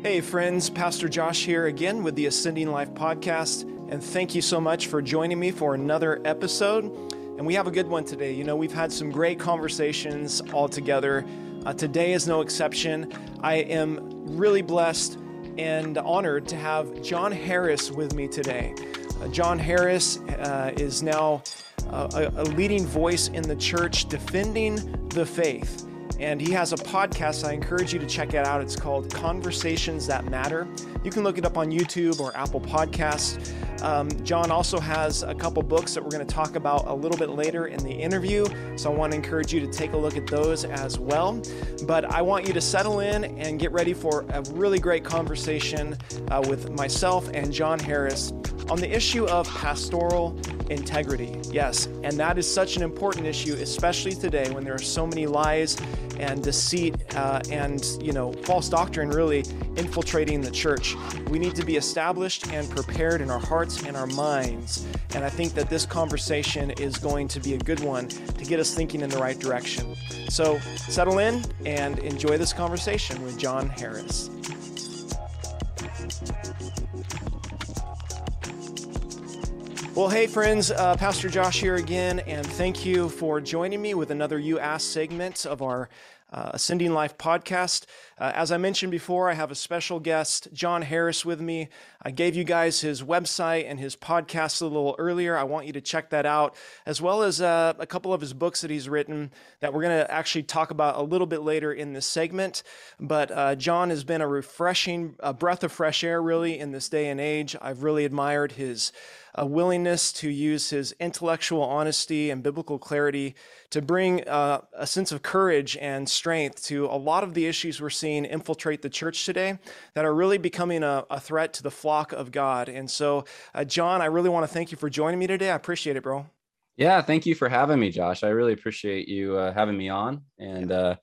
Hey, friends, Pastor Josh here again with the Ascending Life podcast. And thank you so much for joining me for another episode. And we have a good one today. You know, we've had some great conversations all together. Uh, today is no exception. I am really blessed and honored to have Jon Harris with me today. Uh, Jon Harris uh, is now uh, a, a leading voice in the church defending the faith and he has a podcast. I encourage you to check it out. It's called Conversations That Matter. You can look it up on YouTube or Apple Podcasts. Um, Jon also has a couple books that we're going to talk about a little bit later in the interview. So I want to encourage you to take a look at those as well. But I want you to settle in and get ready for a really great conversation uh, with myself and Jon Harris on the issue of pastoral integrity. Yes, and that is such an important issue, especially today when there are so many lies and deceit uh, and you know false doctrine really infiltrating the church. We need to be established and prepared in our hearts and our minds. And I think that this conversation is going to be a good one to get us thinking in the right direction. So settle in and enjoy this conversation with Jon Harris. Well, hey, friends, uh, Pastor Josh here again, and thank you for joining me with another You Ask segment of our uh, Ascending Life podcast. Uh, as I mentioned before, I have a special guest, Jon Harris, with me. I gave you guys his website and his podcast a little earlier. I want you to check that out, as well as uh, a couple of his books that he's written that we're going to actually talk about a little bit later in this segment. But uh, Jon has been a refreshing, a breath of fresh air, really, in this day and age. I've really admired his a willingness to use his intellectual honesty and biblical clarity to bring uh, a sense of courage and strength to a lot of the issues we're seeing infiltrate the church today that are really becoming a, a threat to the flock of God. And so, uh, Jon, I really want to thank you for joining me today. I appreciate it, bro. Yeah, thank you for having me, Josh. I really appreciate you uh, having me on. And uh,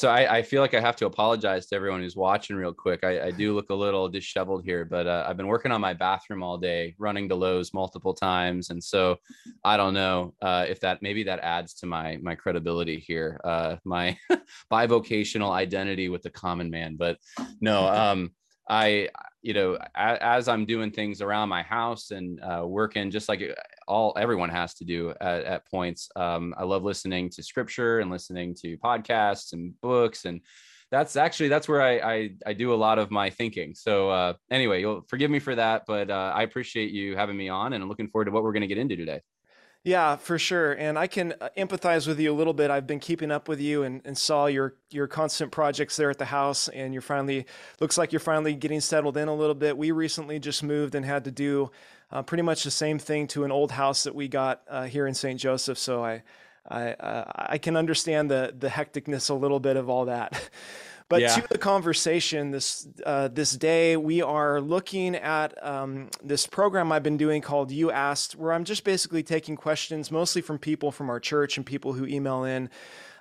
so I, I, feel like I have to apologize to everyone who's watching real quick. I, I do look a little disheveled here, but uh, I've been working on my bathroom all day, running to Lowe's multiple times, and so I don't know uh, if that maybe that adds to my my credibility here, uh, my bivocational identity with the common man. But no, um, I, you know, as I'm doing things around my house and uh, working, just like all everyone has to do at, at points. Um, I love listening to scripture and listening to podcasts and books, and that's actually that's where I I, I do a lot of my thinking. So uh, anyway, you'll forgive me for that, but uh, I appreciate you having me on, and I'm looking forward to what we're going to get into today. Yeah, for sure. And I can uh, empathize with you a little bit. I've been keeping up with you and, and saw your your constant projects there at the house and you're finally looks like you're finally getting settled in a little bit. We recently just moved and had to do uh, pretty much the same thing to an old house that we got uh, here in St. Joseph. So I I uh, I can understand the the hecticness a little bit of all that. But yeah. to the conversation this uh, this day, we are looking at um, this program I've been doing called You Asked, where I'm just basically taking questions mostly from people from our church and people who email in.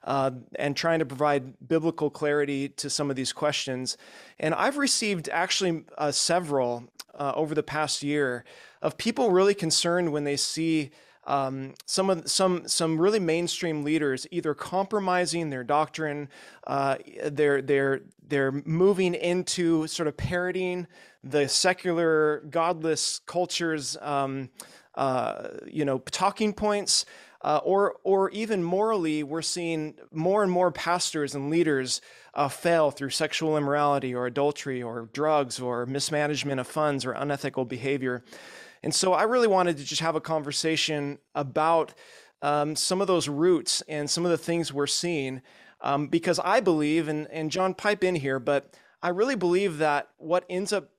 Uh, and trying to provide biblical clarity to some of these questions. And I've received actually uh, several uh, over the past year of people really concerned when they see um, some of some some really mainstream leaders either compromising their doctrine, uh, they're they're they're moving into sort of parodying the secular, godless culture's um, uh, you know talking points. Uh, or, or even morally, we're seeing more and more pastors and leaders uh, fail through sexual immorality or adultery or drugs or mismanagement of funds or unethical behavior. And so I really wanted to just have a conversation about um, some of those roots and some of the things we're seeing. Um, because I believe, and, and Jon, pipe in here, but I really believe that what ends up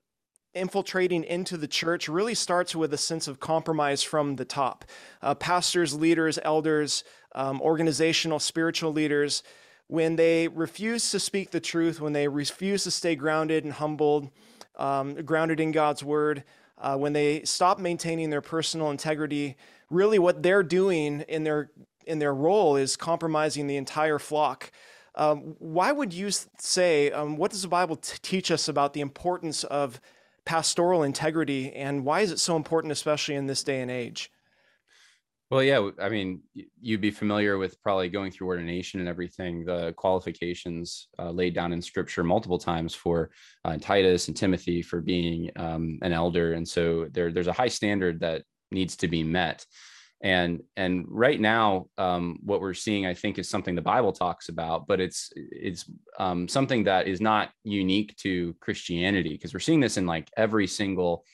infiltrating into the church really starts with a sense of compromise from the top. Uh, pastors, leaders, elders, um, organizational, spiritual leaders, when they refuse to speak the truth, when they refuse to stay grounded and humbled, um, grounded in God's word, uh, when they stop maintaining their personal integrity, really what they're doing in their in their role is compromising the entire flock. Um, why would you say? Um, what does the Bible t- teach us about the importance of pastoral integrity, and why is it so important, especially in this day and age? Well, yeah, I mean, you'd be familiar with probably going through ordination and everything, the qualifications uh, laid down in scripture multiple times for uh, Titus and Timothy for being um, an elder. And so there, there's a high standard that needs to be met. And and right now, um, what we're seeing, I think, is something the Bible talks about, but it's it's um, something that is not unique to Christianity because we're seeing this in like every single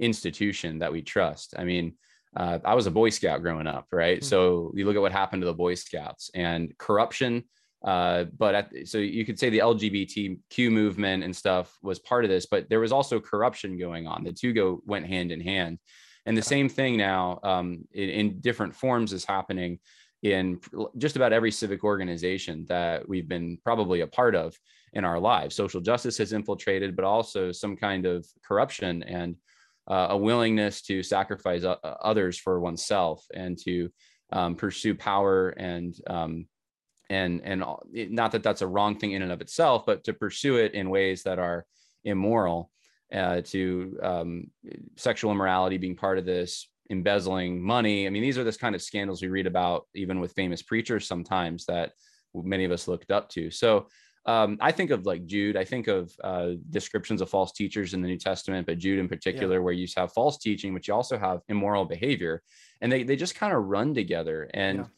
institution that we trust. I mean, uh, I was a Boy Scout growing up, right? Mm-hmm. So you look at what happened to the Boy Scouts and corruption. Uh, but at, so you could say the LGBTQ movement and stuff was part of this, but there was also corruption going on. The two go went hand in hand, and the same thing now um, in, in different forms is happening in just about every civic organization that we've been probably a part of in our lives. Social justice has infiltrated, but also some kind of corruption and uh, a willingness to sacrifice uh, others for oneself and to um, pursue power and um, and and not that that's a wrong thing in and of itself, but to pursue it in ways that are immoral, uh, to um, sexual immorality being part of this, embezzling money. I mean, these are this kind of scandals we read about even with famous preachers sometimes that many of us looked up to. So um, I think of like Jude. I think of uh, descriptions of false teachers in the New Testament, but Jude in particular, yeah. where you have false teaching, but you also have immoral behavior, and they they just kind of run together. And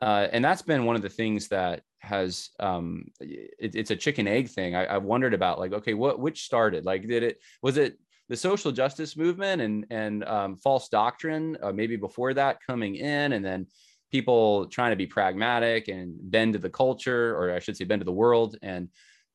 yeah. uh, and that's been one of the things that has um, it, it's a chicken egg thing. I, I've wondered about like, okay, what which started? Like, did it was it the social justice movement and and um, false doctrine uh, maybe before that coming in, and then people trying to be pragmatic and bend to the culture, or I should say, bend to the world, and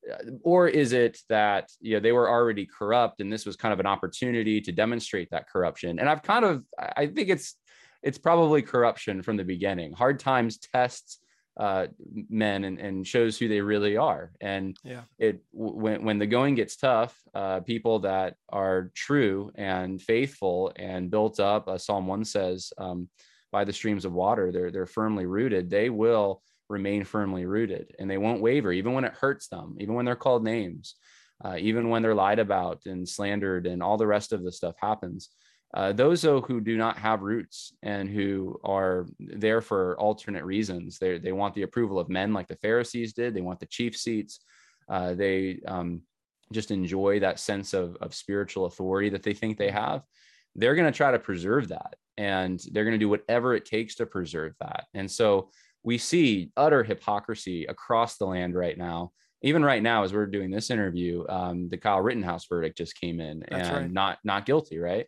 uh, or is it that you know they were already corrupt and this was kind of an opportunity to demonstrate that corruption? And I've kind of I think it's it's probably corruption from the beginning. Hard times tests uh, men and, and shows who they really are. And yeah. it when when the going gets tough, uh, people that are true and faithful and built up, uh, Psalm one says, um, by the streams of water. They're they're firmly rooted. They will remain firmly rooted, and they won't waver, even when it hurts them, even when they're called names, uh, even when they're lied about and slandered, and all the rest of the stuff happens. Uh, those though who do not have roots and who are there for alternate reasons, they they want the approval of men like the Pharisees did. They want the chief seats. Uh, they um, just enjoy that sense of, of spiritual authority that they think they have they're going to try to preserve that and they're going to do whatever it takes to preserve that. And so we see utter hypocrisy across the land right now. Even right now, as we're doing this interview, um, the Kyle Rittenhouse verdict just came in That's and right. not not guilty, right?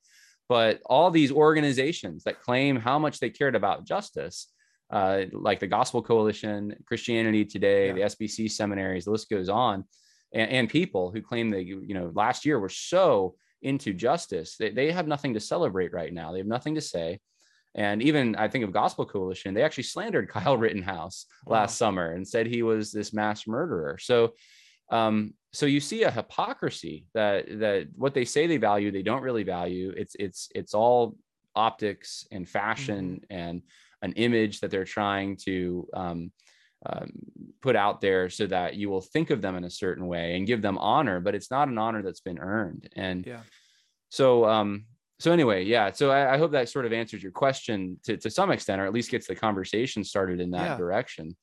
But all these organizations that claim how much they cared about justice, uh, like the Gospel Coalition, Christianity Today, yeah. the SBC seminaries, the list goes on, and, and people who claim they, you know, last year were so into justice. They, they have nothing to celebrate right now. They have nothing to say. And even I think of Gospel Coalition, they actually slandered Kyle Rittenhouse wow. last summer and said he was this mass murderer. So, um, so you see a hypocrisy that that what they say they value, they don't really value. It's it's it's all optics and fashion mm-hmm. and an image that they're trying to um, um, put out there so that you will think of them in a certain way and give them honor but it's not an honor that's been earned. And yeah. so um so anyway yeah so I, I hope that sort of answers your question to, to some extent or at least gets the conversation started in that yeah. direction.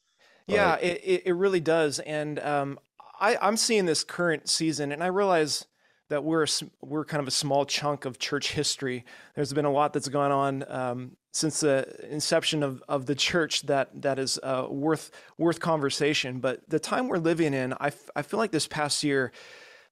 But, yeah it, it really does. And um I, I'm seeing this current season and I realize that we're we're kind of a small chunk of church history. There's been a lot that's gone on um, since the inception of, of the church that that is uh, worth worth conversation. But the time we're living in, I, f- I feel like this past year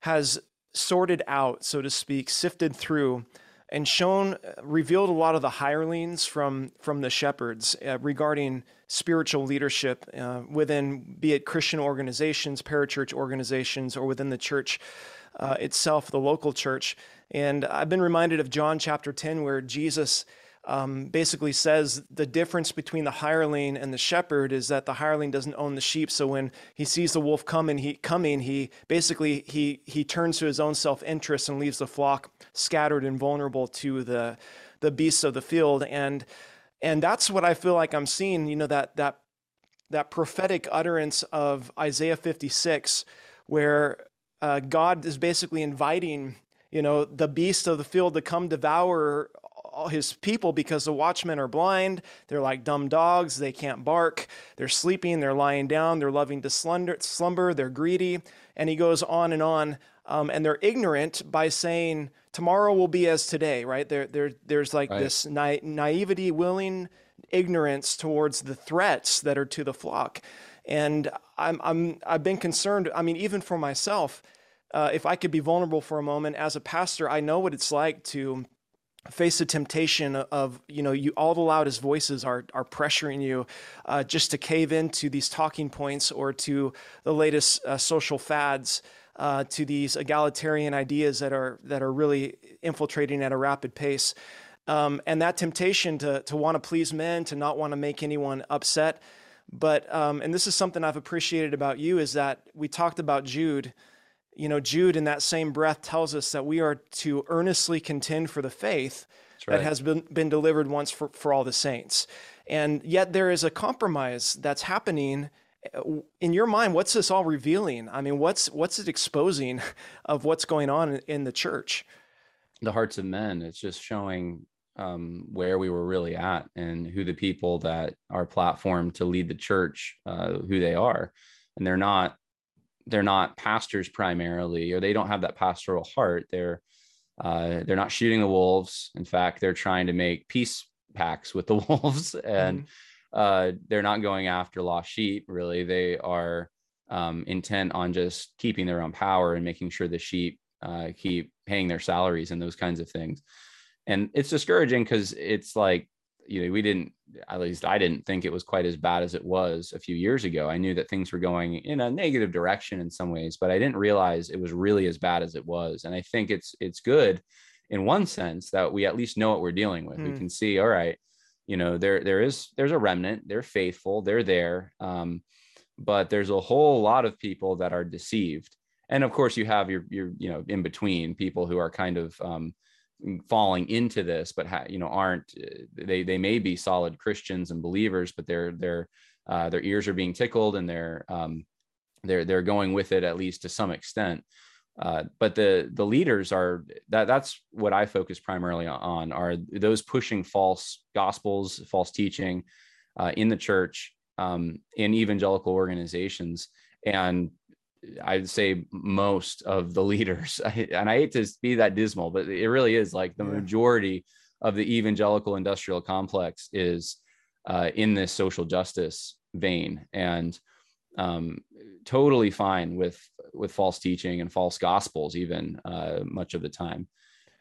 has sorted out, so to speak, sifted through, and shown revealed a lot of the hirelings from from the shepherds uh, regarding spiritual leadership uh, within, be it Christian organizations, parachurch organizations, or within the church uh, itself, the local church. And I've been reminded of John chapter 10, where Jesus um, basically says the difference between the hireling and the shepherd is that the hireling doesn't own the sheep. So when he sees the wolf coming, he coming, he basically he he turns to his own self-interest and leaves the flock scattered and vulnerable to the the beasts of the field. And and that's what I feel like I'm seeing. You know that that that prophetic utterance of Isaiah 56, where uh, God is basically inviting, you know, the beast of the field to come devour all his people because the watchmen are blind. They're like dumb dogs. They can't bark. They're sleeping. They're lying down. They're loving to slumber. They're greedy. And he goes on and on. Um, and they're ignorant by saying, tomorrow will be as today, right? There, there, there's like right. this na- naivety, willing ignorance towards the threats that are to the flock. And I'm, I'm, I've been concerned. I mean, even for myself, uh, if I could be vulnerable for a moment as a pastor, I know what it's like to face the temptation of you know you all the loudest voices are are pressuring you uh, just to cave into these talking points or to the latest uh, social fads uh, to these egalitarian ideas that are that are really infiltrating at a rapid pace um, and that temptation to to want to please men to not want to make anyone upset but um, and this is something I've appreciated about you is that we talked about Jude you know, Jude in that same breath tells us that we are to earnestly contend for the faith right. that has been, been delivered once for, for all the saints. And yet there is a compromise that's happening in your mind. What's this all revealing? I mean, what's, what's it exposing of what's going on in the church? The hearts of men. It's just showing um, where we were really at and who the people that are platformed to lead the church, uh, who they are. And they're not they're not pastors primarily, or they don't have that pastoral heart. They're uh, they're not shooting the wolves. In fact, they're trying to make peace pacts with the wolves, and mm-hmm. uh, they're not going after lost sheep. Really, they are um, intent on just keeping their own power and making sure the sheep uh, keep paying their salaries and those kinds of things. And it's discouraging because it's like you know, we didn't, at least I didn't think it was quite as bad as it was a few years ago. I knew that things were going in a negative direction in some ways, but I didn't realize it was really as bad as it was. And I think it's it's good in one sense that we at least know what we're dealing with. Mm. We hmm. can see, all right, you know, there there is there's a remnant, they're faithful, they're there. Um, but there's a whole lot of people that are deceived. And of course, you have your your you know in between people who are kind of um, falling into this but ha- you know aren't uh, they they may be solid christians and believers but their their uh, their ears are being tickled and they're um, they're they're going with it at least to some extent. Uh, but the the leaders are that that's what i focus primarily on are those pushing false gospels false teaching uh, in the church um, in evangelical organizations. And I'd say most of the leaders, and I hate to be that dismal, but it really is like the majority of the evangelical industrial complex is uh, in this social justice vein. And um, totally fine with with false teaching and false gospels, even uh, much of the time.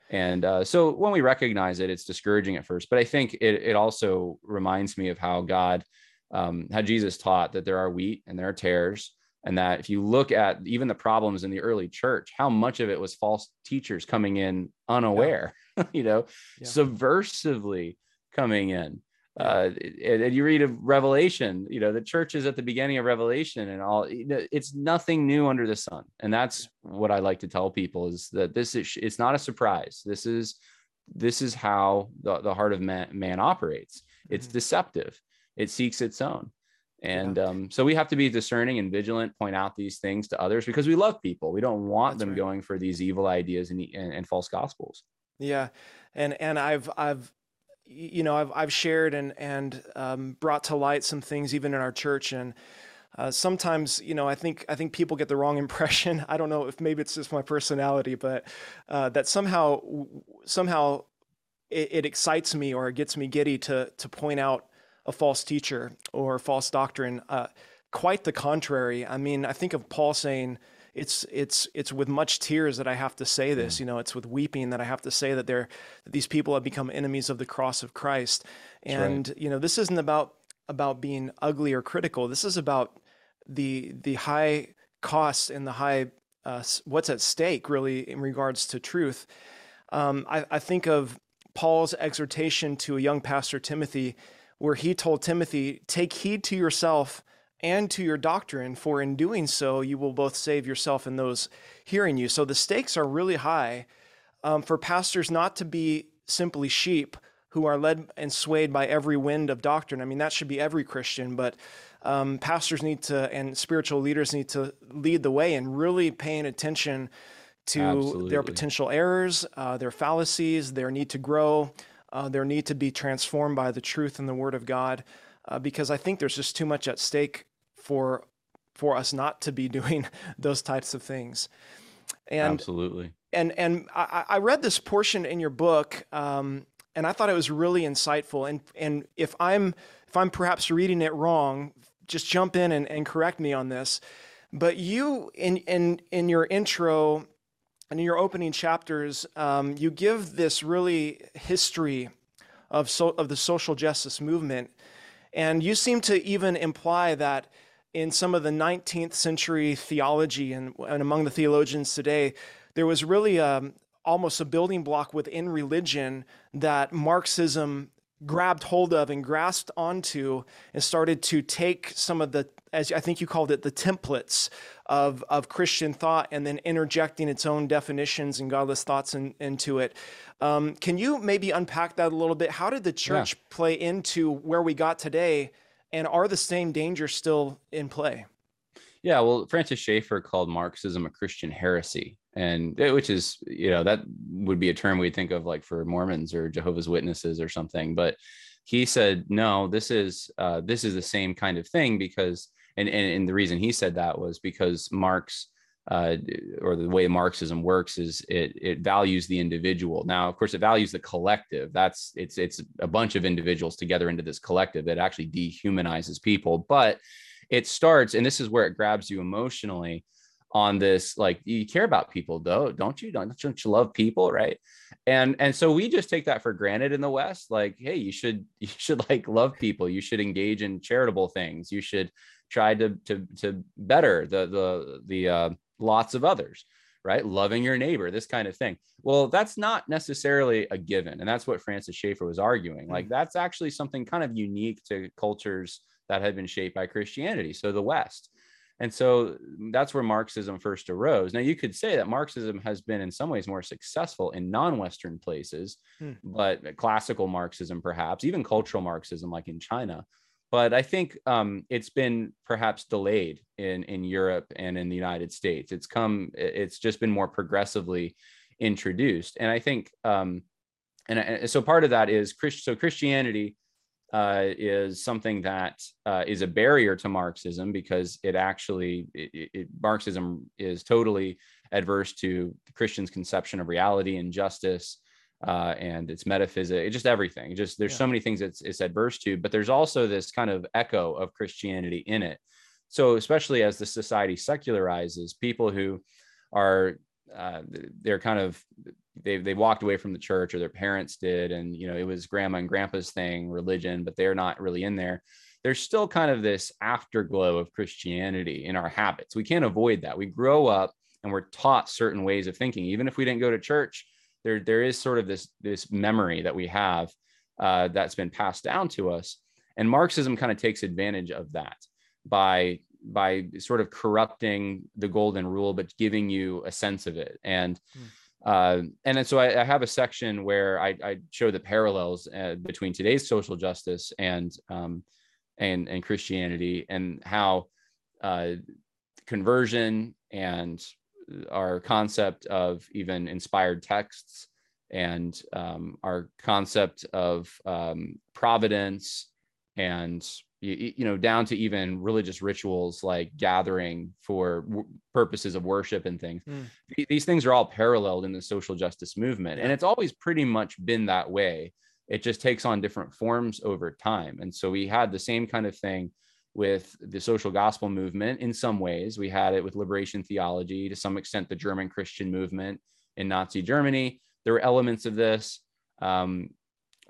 And uh, so when we recognize it, it's discouraging at first, but I think it, it also reminds me of how God, um, how Jesus taught that there are wheat and there are tares and that if you look at even the problems in the early church how much of it was false teachers coming in unaware yeah. you know yeah. subversively coming in yeah. uh, and, and, you read of revelation you know the church is at the beginning of revelation and all it's nothing new under the sun and that's what i like to tell people is that this is it's not a surprise this is this is how the, the heart of man, man operates it's mm-hmm. deceptive it seeks its own and yeah. um, so we have to be discerning and vigilant, point out these things to others because we love people. We don't want That's them right. going for these evil ideas and, and, and, false gospels. Yeah. And, and I've, I've, you know, I've, I've shared and, and um, brought to light some things even in our church. And uh, sometimes, you know, I think, I think people get the wrong impression. I don't know if maybe it's just my personality, but uh, that somehow, somehow it, it excites me or it gets me giddy to, to point out a false teacher or false doctrine. Uh, quite the contrary. I mean, I think of Paul saying, it's it's it's with much tears that I have to say this. Mm. You know, it's with weeping that I have to say that they're that these people have become enemies of the cross of Christ. And right. you know, this isn't about about being ugly or critical. This is about the the high cost and the high uh, what's at stake really in regards to truth. Um, I, I think of Paul's exhortation to a young pastor Timothy where he told Timothy, Take heed to yourself and to your doctrine, for in doing so, you will both save yourself and those hearing you. So the stakes are really high um, for pastors not to be simply sheep who are led and swayed by every wind of doctrine. I mean, that should be every Christian, but um, pastors need to, and spiritual leaders need to lead the way and really paying attention to Absolutely. their potential errors, uh, their fallacies, their need to grow, uh, their need to be transformed by the truth and the Word of God, uh, because I think there's just too much at stake for for us not to be doing those types of things. And absolutely. And and I, I read this portion in your book, um, and I thought it was really insightful. And and if I'm if I'm perhaps reading it wrong, just jump in and, and correct me on this. But you in in in your intro and in your opening chapters, um, you give this really history of so, of the social justice movement, and you seem to even imply that in some of the 19th century theology and, and among the theologians today, there was really um, almost a building block within religion that Marxism grabbed hold of and grasped onto and started to take some of the as I think you called it the templates of of Christian thought and then interjecting its own definitions and godless thoughts in, into it. Um, can you maybe unpack that a little bit? How did the church yeah. play into where we got today, and are the same dangers still in play? Yeah, well, Francis Schaeffer called Marxism a Christian heresy, and eh, which is, you know, that would be a term we'd think of like for Mormons or Jehovah's Witnesses or something. But he said, no, this is uh, this is the same kind of thing because, and, and and the reason he said that was because Marx uh, or the way Marxism works is it it values the individual. Now, of course, it values the collective. That's it's it's a bunch of individuals together into this collective that actually dehumanizes people. But it starts, and this is where it grabs you emotionally on this like you care about people though don't you don't, don't you love people right and and so we just take that for granted in the west like hey you should you should like love people you should engage in charitable things you should try to to to better the the the uh, lots of others right loving your neighbor this kind of thing well that's not necessarily a given and that's what francis schaeffer was arguing like mm. that's actually something kind of unique to cultures that had been shaped by Christianity, so the West. And so that's where Marxism first arose. Now, you could say that Marxism has been in some ways more successful in non Western places, hmm. but classical Marxism, perhaps, even cultural Marxism, like in China. But I think um, it's been perhaps delayed in, in Europe and in the United States. It's come, it's just been more progressively introduced. And I think, um, and, and so part of that is Christ, so Christianity uh, is something that uh, is a barrier to Marxism because it actually it, it, Marxism is totally adverse to Christians' conception of reality and justice uh, and its metaphysics, just everything. Just there's yeah. so many things it's it's adverse to, but there's also this kind of echo of Christianity in it. So especially as the society secularizes, people who are uh, they're kind of they they walked away from the church or their parents did and you know it was grandma and grandpa's thing religion but they're not really in there there's still kind of this afterglow of christianity in our habits we can't avoid that we grow up and we're taught certain ways of thinking even if we didn't go to church there there is sort of this this memory that we have uh, that's been passed down to us. And marxism kind of takes advantage of that by by sort of corrupting the golden rule but giving you a sense of it. And hmm. uh, and then so I, I, have a section where I, I show the parallels uh, between today's social justice and um, and and Christianity and how uh, conversion and our concept of even inspired texts and um, our concept of um, providence and you, you know down to even religious rituals like gathering for w- purposes of worship and things. Mm. these things are all paralleled in the social justice movement and it's always pretty much been that way. It just takes on different forms over time. And so we had the same kind of thing with the social gospel movement in some ways. We had it with liberation theology to some extent the german christian movement in nazi germany. There were elements of this. Um,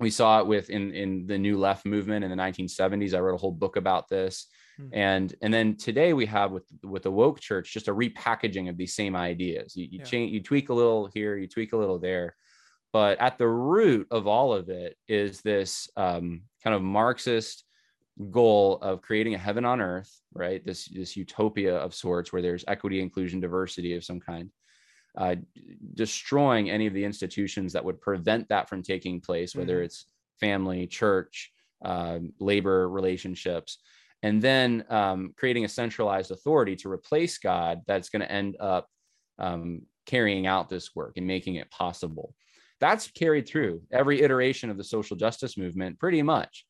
we saw it with in in the new left movement in the 1970s i wrote a whole book about this. Mm-hmm. and and then today we have with with the woke church just a repackaging of these same ideas. You, you yeah. change you tweak a little here you tweak a little there. But at the root of all of it is this um, kind of marxist goal of creating a heaven on earth right this this utopia of sorts where there's equity inclusion diversity of some kind uh, destroying any of the institutions that would prevent that from taking place, whether mm-hmm. it's family, church, uh, labor relationships, and then um, creating a centralized authority to replace God that's going to end up um, carrying out this work and making it possible. that's carried through every iteration of the social justice movement, pretty much.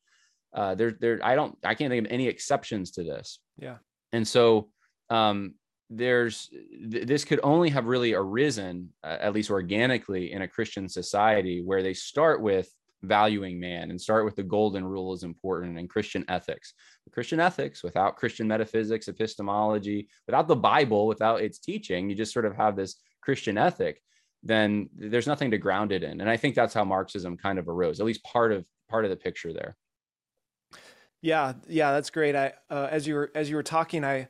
Uh, there, there, I don't, I can't think of any exceptions to this. Yeah. And so, um, there's th- this could only have really arisen uh, at least organically in a christian society where they start with valuing man and start with the golden rule is important and christian ethics christian ethics without christian metaphysics epistemology without the bible without its teaching you just sort of have this christian ethic then there's nothing to ground it in and i think that's how marxism kind of arose at least part of part of the picture there yeah yeah that's great. I uh, as you were as you were talking i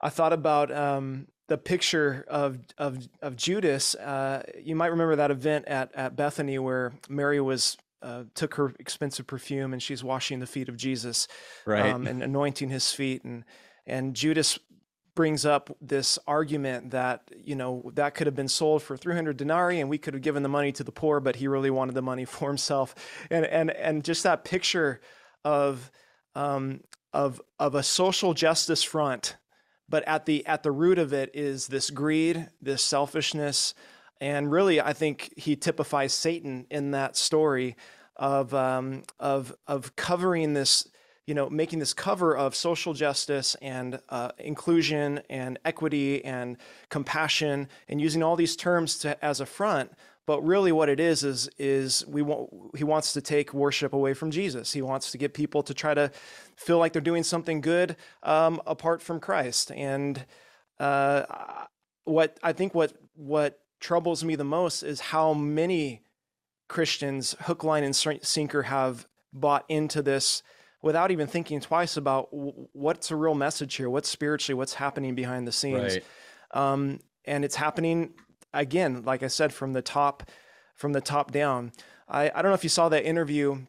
I thought about um, the picture of of of Judas. Uh, you might remember that event at at Bethany where Mary was uh, took her expensive perfume and she's washing the feet of Jesus, right, um, and anointing his feet, and and Judas brings up this argument that you know that could have been sold for 300 denarii and we could have given the money to the poor but he really wanted the money for himself. And and and just that picture of um, of of a social justice front but at the at the root of it is this greed, this selfishness, and really, I think he typifies Satan in that story of um, of of covering this, you know, making this cover of social justice and uh, inclusion and equity and compassion, and using all these terms to, as a front but really, what it is is is we want he wants to take worship away from Jesus. He wants to get people to try to feel like they're doing something good um, apart from Christ. And uh, what I think what what troubles me the most is how many Christians, hook, line, and sinker, have bought into this without even thinking twice about what's a real message here, what's spiritually, what's happening behind the scenes. Right. Um, and it's happening again, like I said, from the top, from the top down. I, I don't know if you saw that interview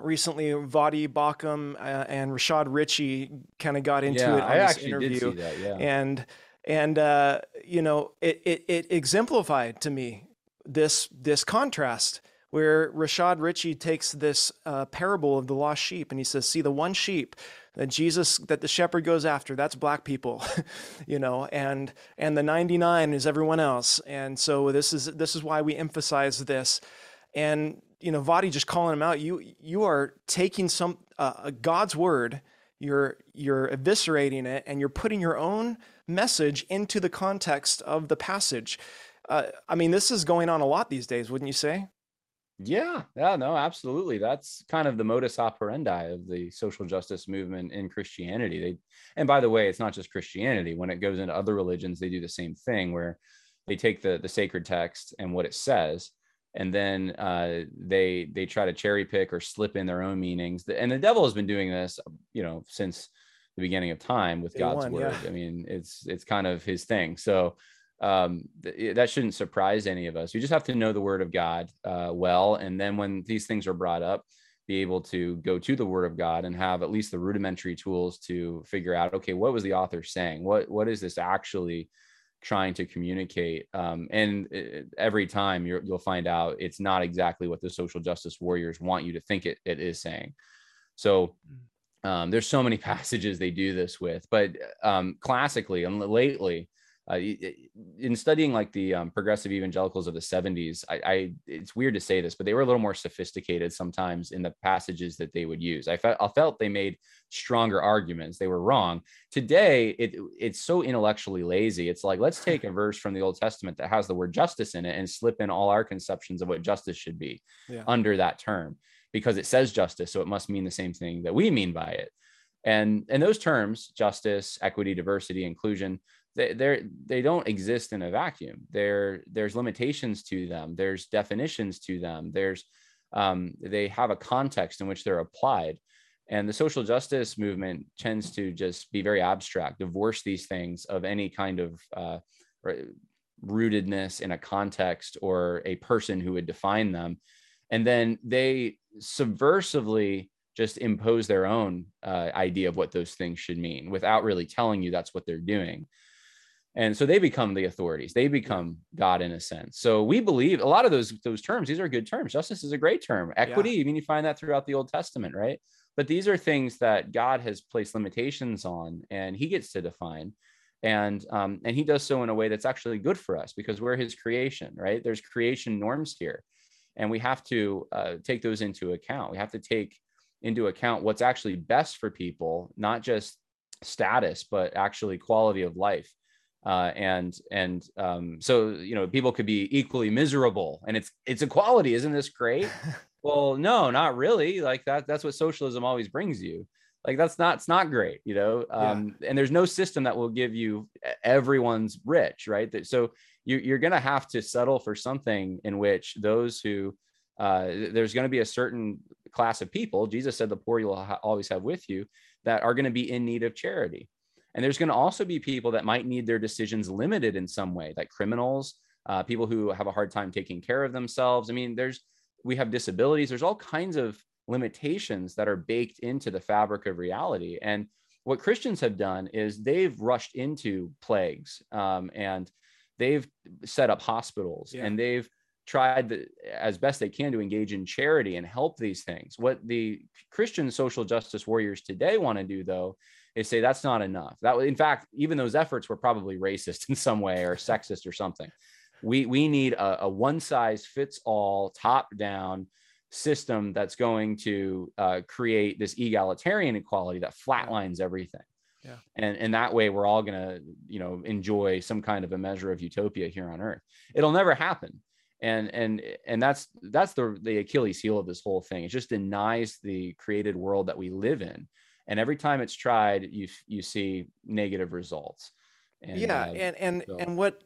recently. Voddie Baucham uh, and Rashad Richey kind of got into yeah, it on I this actually interview, did see that, yeah. and and uh, you know it, it it exemplified to me this this contrast where Rashad Richey takes this uh, parable of the lost sheep and he says, "See the one sheep that Jesus that the shepherd goes after that's black people you know and and the 99 is everyone else. And so this is this is why we emphasize this. And you know Voddie just calling him out you you are taking some uh, God's word you're you're eviscerating it and you're putting your own message into the context of the passage. Uh, I mean this is going on a lot these days wouldn't you say yeah, yeah, no, absolutely. That's kind of the modus operandi of the social justice movement in Christianity. They, and by the way, it's not just Christianity. When it goes into other religions, they do the same thing where they take the the sacred text and what it says, and then uh, they they try to cherry pick or slip in their own meanings. And the devil has been doing this, you know, since the beginning of time with God's word. Yeah. I mean, it's it's kind of his thing. So um, th- that shouldn't surprise any of us. You just have to know the word of God uh, well. And then when these things are brought up, be able to go to the word of God and have at least the rudimentary tools to figure out, okay, what was the author saying? What, what is this actually trying to communicate? Um, and uh, every time you will find out it's not exactly what the social justice warriors want you to think it, it is saying. So mm. um, there's so many passages they do this with, but um, classically and lately, uh, in studying like the um, progressive evangelicals of the 70s I, I, it's weird to say this but they were a little more sophisticated sometimes in the passages that they would use. I felt i felt they made stronger arguments. They were wrong. Today it it's so intellectually lazy. It's like let's take a verse from the old testament that has the word justice in it and slip in all our conceptions of what justice should be yeah. under that term because it says justice so it must mean the same thing that we mean by it. And and those terms justice equity diversity inclusion they they're they don't exist in a vacuum. There there's limitations to them. There's definitions to them. There's um, they have a context in which they're applied. And the social justice movement tends to just be very abstract divorce these things of any kind of uh, rootedness in a context or a person who would define them. And then they subversively just impose their own uh, idea of what those things should mean without really telling you that's what they're doing and so they become the authorities. They become god in a sense. So we believe a lot of those those terms these are good terms. Justice is a great term. Equity yeah. i mean you find that throughout the old testament right? But these are things that god has placed limitations on and he gets to define. And um, and he does so in a way that's actually good for us because we're his creation right? There's creation norms here. And we have to uh, take those into account. We have to take into account what's actually best for people not just status but actually quality of life uh, and and um, so you know people could be equally miserable and it's it's equality isn't this great? Well no not really like that that's what socialism always brings you. Like that's not it's not great you know um, yeah. and there's no system that will give you everyone's rich right? So you, you're going to have to settle for something in which those who uh, there's going to be a certain class of people jesus said the poor you'll ha- always have with you that are going to be in need of charity and there's going to also be people that might need their decisions limited in some way like criminals uh, people who have a hard time taking care of themselves i mean there's we have disabilities there's all kinds of limitations that are baked into the fabric of reality. And what Christians have done is they've rushed into plagues um, and they've set up hospitals yeah. and they've tried the, as best they can to engage in charity and help these things. What the Christian social justice warriors today want to do, though, is say that's not enough. That in fact, even those efforts were probably racist in some way or sexist or something. We we need a, a one size fits all, top down system that's going to uh, create this egalitarian equality that flatlines everything. Yeah. And, and that way we're all going to, you know, enjoy some kind of a measure of utopia here on earth. It'll never happen. And, and, and that's, that's the, the Achilles heel of this whole thing. It just denies the created world that we live in. And every time it's tried, you, you see negative results. And, yeah. Uh, and, and, so. and what,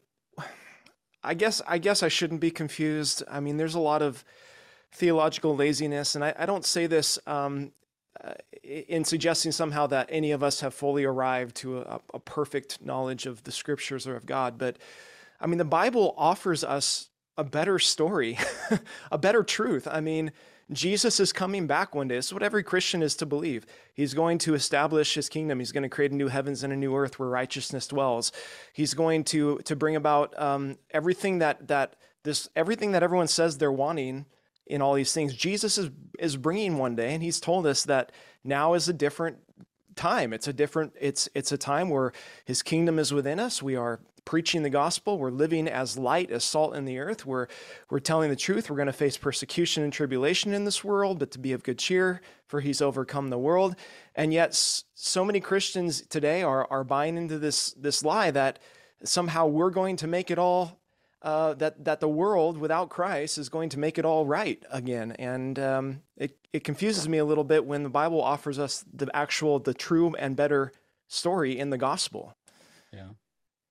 I guess, I guess I shouldn't be confused. I mean, there's a lot of, theological laziness. And I, I don't say this um, uh, in suggesting somehow that any of us have fully arrived to a, a perfect knowledge of the scriptures or of God. But I mean, the Bible offers us a better story, a better truth. I mean, Jesus is coming back one day. This is what every Christian is to believe. He's going to establish his kingdom. He's going to create a new heavens and a new earth where righteousness dwells. He's going to to bring about um, everything that that this everything that everyone says they're wanting in all these things. Jesus is is bringing one day, and He's told us that now is a different time. It's a different. It's it's a time where His kingdom is within us. We are preaching the gospel. We're living as light, as salt in the earth. We're we're telling the truth. We're going to face persecution and tribulation in this world, but to be of good cheer, for He's overcome the world. And yet, so many Christians today are are buying into this this lie that somehow we're going to make it all uh, that that the world without Christ is going to make it all right again, and um, it it confuses me a little bit when the Bible offers us the actual, the true and better story in the gospel. Yeah.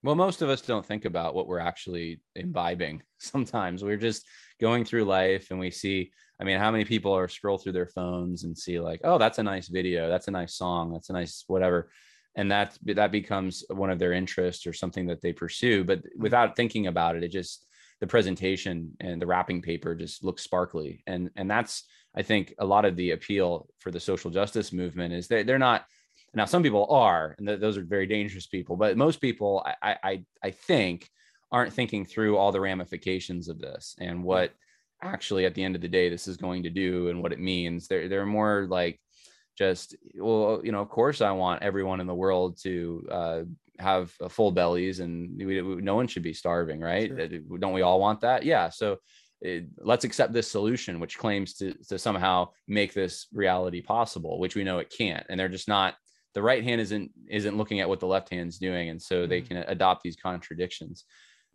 Well, most of us don't think about what we're actually imbibing. Sometimes we're just going through life and we see. I mean, how many people are scroll through their phones and see like, oh, that's a nice video, that's a nice song, that's a nice whatever and that that becomes one of their interests or something that they pursue but mm-hmm. without thinking about it it just the presentation and the wrapping paper just looks sparkly and and that's i think a lot of the appeal for the social justice movement is that they're not now some people are and th- those are very dangerous people but most people I, I i think aren't thinking through all the ramifications of this and what actually at the end of the day this is going to do and what it means. They're they're more like just well you know of course i want everyone in the world to uh, have full bellies and we, we, no one should be starving right? Sure. Uh, don't we all want that? Yeah so it, let's accept this solution which claims to, to somehow make this reality possible which we know it can't and they're just not the right hand isn't isn't looking at what the left hand's doing and so mm-hmm. they can adopt these contradictions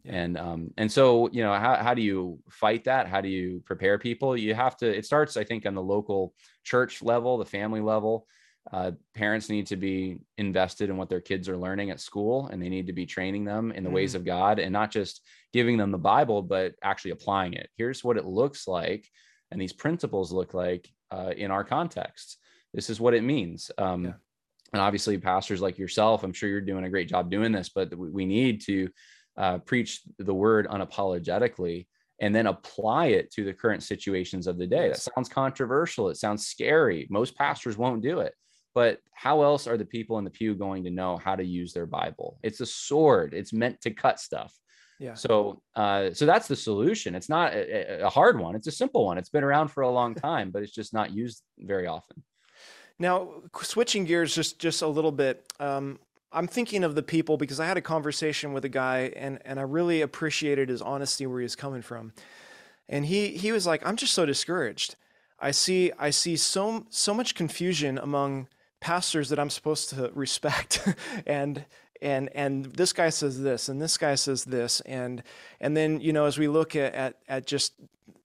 yeah. and um and so you know how, how do you fight that how do you prepare people you have to it starts i think on the local church level the family level uh, parents need to be invested in what their kids are learning at school and they need to be training them in the mm. ways of god and not just giving them the bible but actually applying it here's what it looks like and these principles look like uh, in our context this is what it means um, yeah. And obviously pastors like yourself i'm sure you're doing a great job doing this but we need to uh, preach the word unapologetically and then apply it to the current situations of the day. That sounds controversial. It sounds scary. Most pastors won't do it. But how else are the people in the pew going to know how to use their Bible? It's a sword. It's meant to cut stuff. Yeah. So, uh, so that's the solution. It's not a, a hard one. It's a simple one. It's been around for a long time, but it's just not used very often. Now, switching gears just just a little bit. Um, I'm thinking of the people because I had a conversation with a guy and, and I really appreciated his honesty where he was coming from. And he, he was like, I'm just so discouraged. I see, I see so, so much confusion among pastors that I'm supposed to respect. and, and, and this guy says this, and this guy says this. And, and then, you know, as we look at, at, at just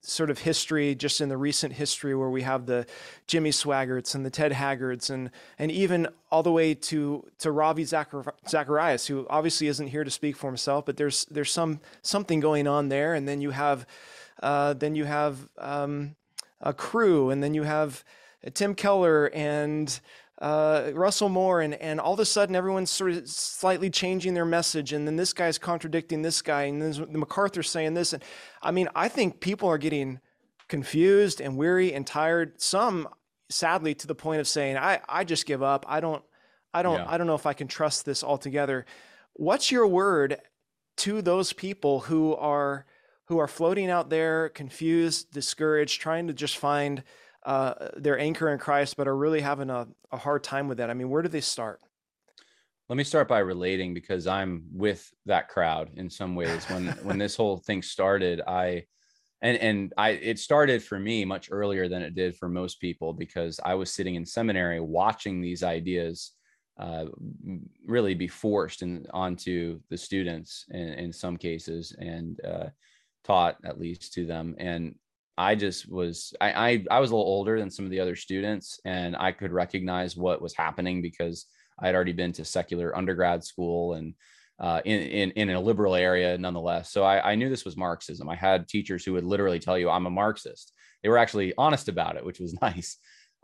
sort of history, just in the recent history, where we have the Jimmy Swaggarts and the Ted Haggards, and and even all the way to to Ravi Zacharias, who obviously isn't here to speak for himself, but there's there's some something going on there, and then you have uh, then you have um, a crew and then you have Tim Keller and uh, Russell Moore, and, and all of a sudden everyone's sort of slightly changing their message, and then this guy's contradicting this guy, and then MacArthur's saying this. And I mean, I think people are getting confused and weary and tired. Some, sadly, to the point of saying, "I I just give up. I don't, I don't, yeah. I don't know if I can trust this altogether." What's your word to those people who are who are floating out there, confused, discouraged, trying to just find uh, their anchor in Christ, but are really having a, a hard time with that? I mean, where do they start? Let me start by relating because I'm with that crowd in some ways. When when this whole thing started, I and and I it started for me much earlier than it did for most people because I was sitting in seminary watching these ideas uh, really be forced in, onto the students in, in some cases and uh, taught at least to them. And I just was I, I, I was a little older than some of the other students, and I could recognize what was happening because I had already been to secular undergrad school and uh, in, in in a liberal area nonetheless. So I, I knew this was Marxism. I had teachers who would literally tell you I'm a Marxist. They were actually honest about it, which was nice.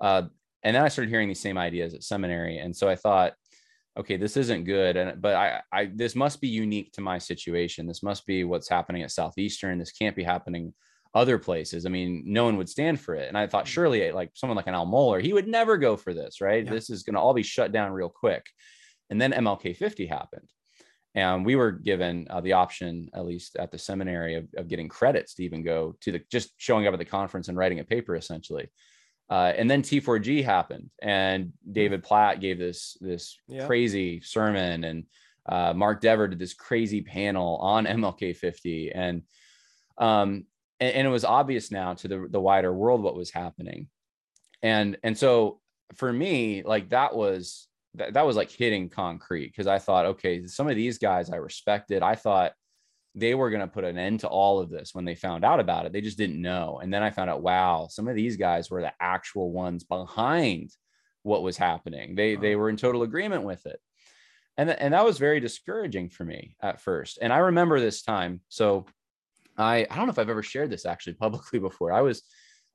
Uh, and then I started hearing these same ideas at seminary, and so I thought, okay, this isn't good. And but I, I this must be unique to my situation. This must be what's happening at Southeastern. This can't be happening other places. I mean, no one would stand for it. And I thought mm. surely like someone like an Al Mohler, he would never go for this, right? Yeah. This is going to all be shut down real quick. And then MLK 50 happened. And we were given uh, the option, at least at the seminary, of, of getting credits to even go to the just showing up at the conference and writing a paper essentially. Uh, and then T4G happened, and David mm. Platt gave this this yeah. crazy sermon, and uh, Mark Dever did this crazy panel on MLK 50, and um, and, and it was obvious now to the, the wider world what was happening. And and so for me like that was that, that was like hitting concrete because i thought okay some of these guys i respected i thought they were going to put an end to all of this when they found out about it. They just didn't know. And then i found out wow some of these guys were the actual ones behind what was happening. They they were in total agreement with it. And, th- and that was very discouraging for me at first. And i remember this time. So I I don't know if I've ever shared this actually publicly before. I was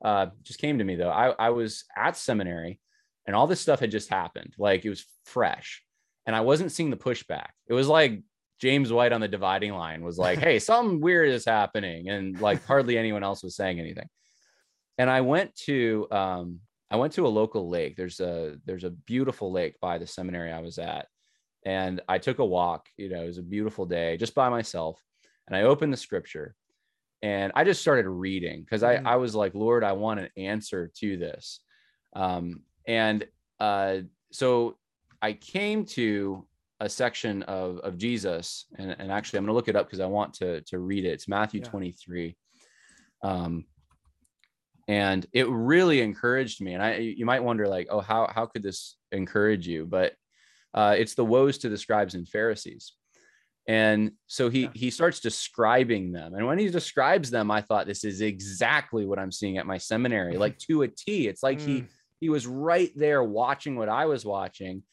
uh, just came to me though. I I was at seminary, and all this stuff had just happened. Like it was fresh, and I wasn't seeing the pushback. It was like James White on the dividing line was like, "Hey, something weird is happening," and like hardly anyone else was saying anything. And I went to um, I went to a local lake. There's a there's a beautiful lake by the seminary I was at, and I took a walk. You know, it was a beautiful day just by myself, and I opened the scripture and I just started reading because I, mm-hmm. I was like, Lord, I want an answer to this. Um, and uh, so I came to a section of, of Jesus, and, and actually, I'm going to look it up because I want to, to read it. It's Matthew yeah. 23. Um, and it really encouraged me. And I, you might wonder, like, oh, how, how could this encourage you? But uh, it's the woes to the scribes and Pharisees and so he yeah. he starts describing them. And when he describes them i thought this is exactly what i'm seeing at my seminary like to a t. It's like mm. he he was right there watching what i was watching.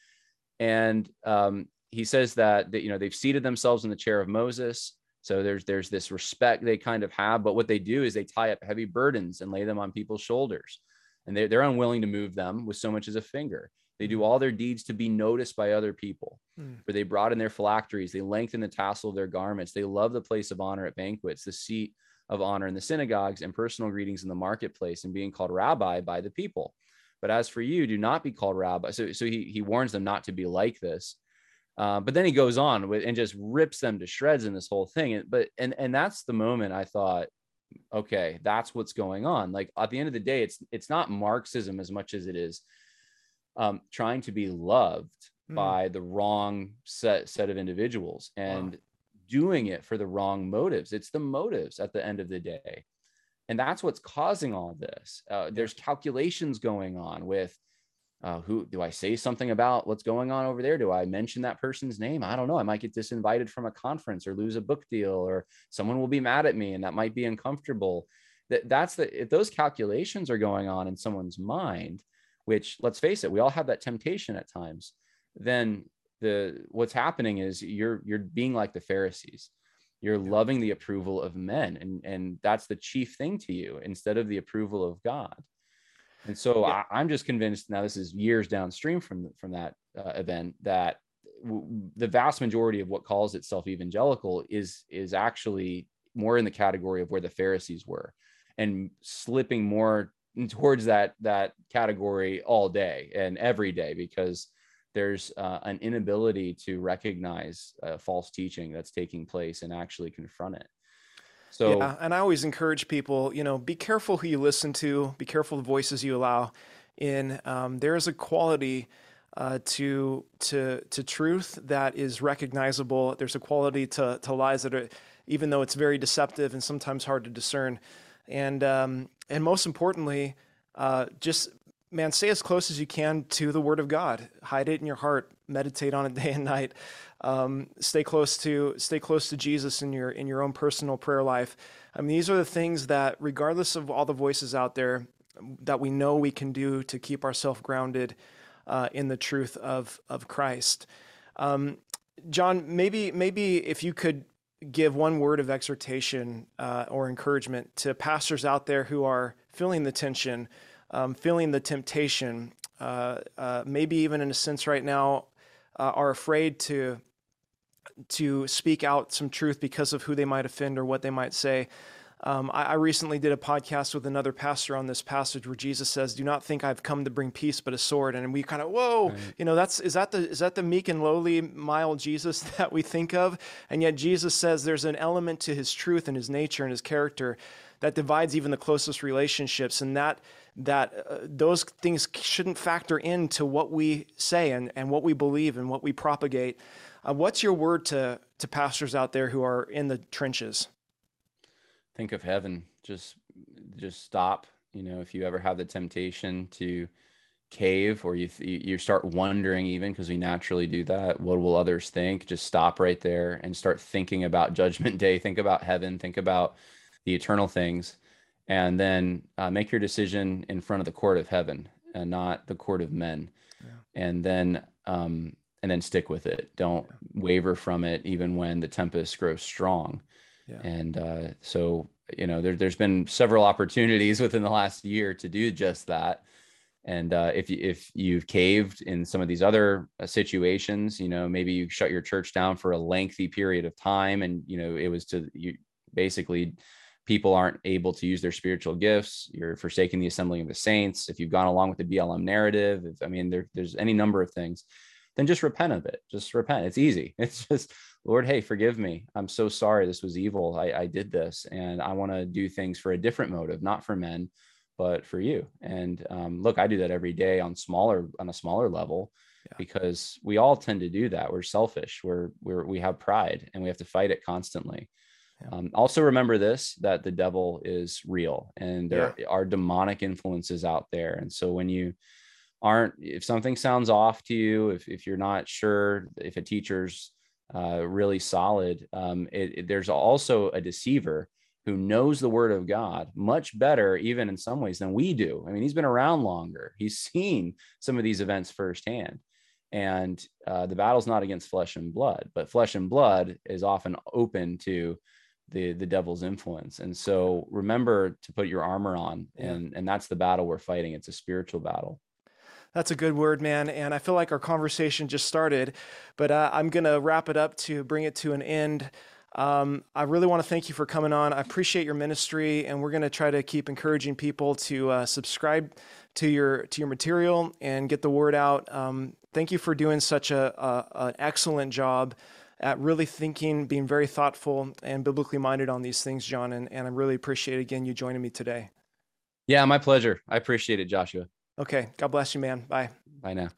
And um, he says that, that you know they've seated themselves in the chair of moses. So there's there's this respect they kind of have. But what they do is they tie up heavy burdens and lay them on people's shoulders. And they, they're unwilling to move them with so much as a finger they do all their deeds to be noticed by other people. Mm. For they brought in their phylacteries, they lengthen the tassel of their garments, they love the place of honor at banquets, the seat of honor in the synagogues, and personal greetings in the marketplace, and being called rabbi by the people. But as for you, do not be called rabbi. So, so he, he warns them not to be like this. Uh, but then he goes on with and just rips them to shreds in this whole thing. And, but and and that's the moment I thought, okay, that's what's going on. Like at the end of the day, it's it's not Marxism as much as it is um, trying to be loved mm. by the wrong set set of individuals and wow. doing it for the wrong motives. It's the motives at the end of the day. And that's what's causing all this. Uh, there's calculations going on with uh, who do I say something about what's going on over there? Do I mention that person's name? I don't know. I might get disinvited from a conference or lose a book deal, or someone will be mad at me, and that might be uncomfortable. That that's the if those calculations are going on in someone's mind, which let's face it, we all have that temptation at times. Then the what's happening is you're you're being like the Pharisees. You're loving the approval of men, and and that's the chief thing to you instead of the approval of God. And so yeah. I, am just convinced now this is years downstream from from that uh, event that w- the vast majority of what calls itself evangelical is is actually more in the category of where the Pharisees were and slipping more towards that that category all day and every day because there's uh, an inability to recognize uh, false teaching that's taking place and actually confront it so yeah, and I always encourage people, you know, be careful who you listen to, be careful the voices you allow in. Um, there is a quality uh, to to to truth that is recognizable. There's a quality to to lies that are, even though it's very deceptive and sometimes hard to discern. And um, and most importantly, uh, just man, stay as close as you can to the Word of God. Hide it in your heart. Meditate on it day and night. Um, stay close to stay close to Jesus in your in your own personal prayer life. I mean, these are the things that, regardless of all the voices out there, that we know we can do to keep ourselves grounded uh, in the truth of of Christ. Um, Jon, maybe maybe if you could give one word of exhortation uh, or encouragement to pastors out there who are feeling the tension um, feeling the temptation, uh, uh, maybe even in a sense right now, uh, are afraid to to speak out some truth because of who they might offend or what they might say. Um, I, I, recently did a podcast with another pastor on this passage where Jesus says, "Do not think I've come to bring peace, but a sword." And we kind of, whoa, right. you know, that's is that the is that the meek and lowly, mild Jesus that we think of? And yet Jesus says there's an element to his truth and his nature and his character that divides even the closest relationships, and that that uh, those things shouldn't factor into what we say and, and what we believe and what we propagate. Uh, what's your word to, to pastors out there who are in the trenches? Think of heaven. Just just stop. You know, if you ever have the temptation to cave or you you start wondering even because we naturally do that what will others think just stop right there and start thinking about judgment day think about heaven think about the eternal things and then uh, make your decision in front of the court of heaven and not the court of men yeah. and then um, and then stick with it don't yeah. waver from it even when the tempest grows strong yeah. and uh, so you know there, there's been several opportunities within the last year to do just that. And uh, if you if you've caved in some of these other uh, situations you know maybe you shut your church down for a lengthy period of time and you know it was to you basically people aren't able to use their spiritual gifts. You're forsaking the assembling of the saints. If you've gone along with the blm narrative if, i mean there, there's any number of things then just repent of it. Just repent. It's easy. It's just lord hey forgive me. I'm so sorry this was evil. I, I did this and i want to do things for a different motive not for men but for you. And um, look i do that every day on smaller on a smaller level yeah. because we all tend to do that. We're selfish. We're, we're we have pride and we have to fight it constantly. Um, also remember this that the devil is real and there yeah. are demonic influences out there. And so when you aren't, if something sounds off to you, if, if you're not sure if a teacher's uh, really solid, um, it, it, there's also a deceiver who knows the word of God much better, even in some ways, than we do. I mean, he's been around longer, he's seen some of these events firsthand. And uh, the battle's not against flesh and blood, but flesh and blood is often open to the the devil's influence. And so remember to put your armor on and and that's the battle we're fighting. It's a spiritual battle that's a good word man and i feel like our conversation just started but uh, i'm gonna wrap it up to bring it to an end um, I really want to thank you for coming on. I appreciate your ministry, and we're going to try to keep encouraging people to uh, subscribe to your to your material and get the word out. Um, thank you for doing such a, a an excellent job at really thinking, being very thoughtful and biblically minded on these things, Jon. And, and I really appreciate again you joining me today. Yeah, my pleasure. I appreciate it, Joshua. Okay. God bless you, man. Bye. Bye now.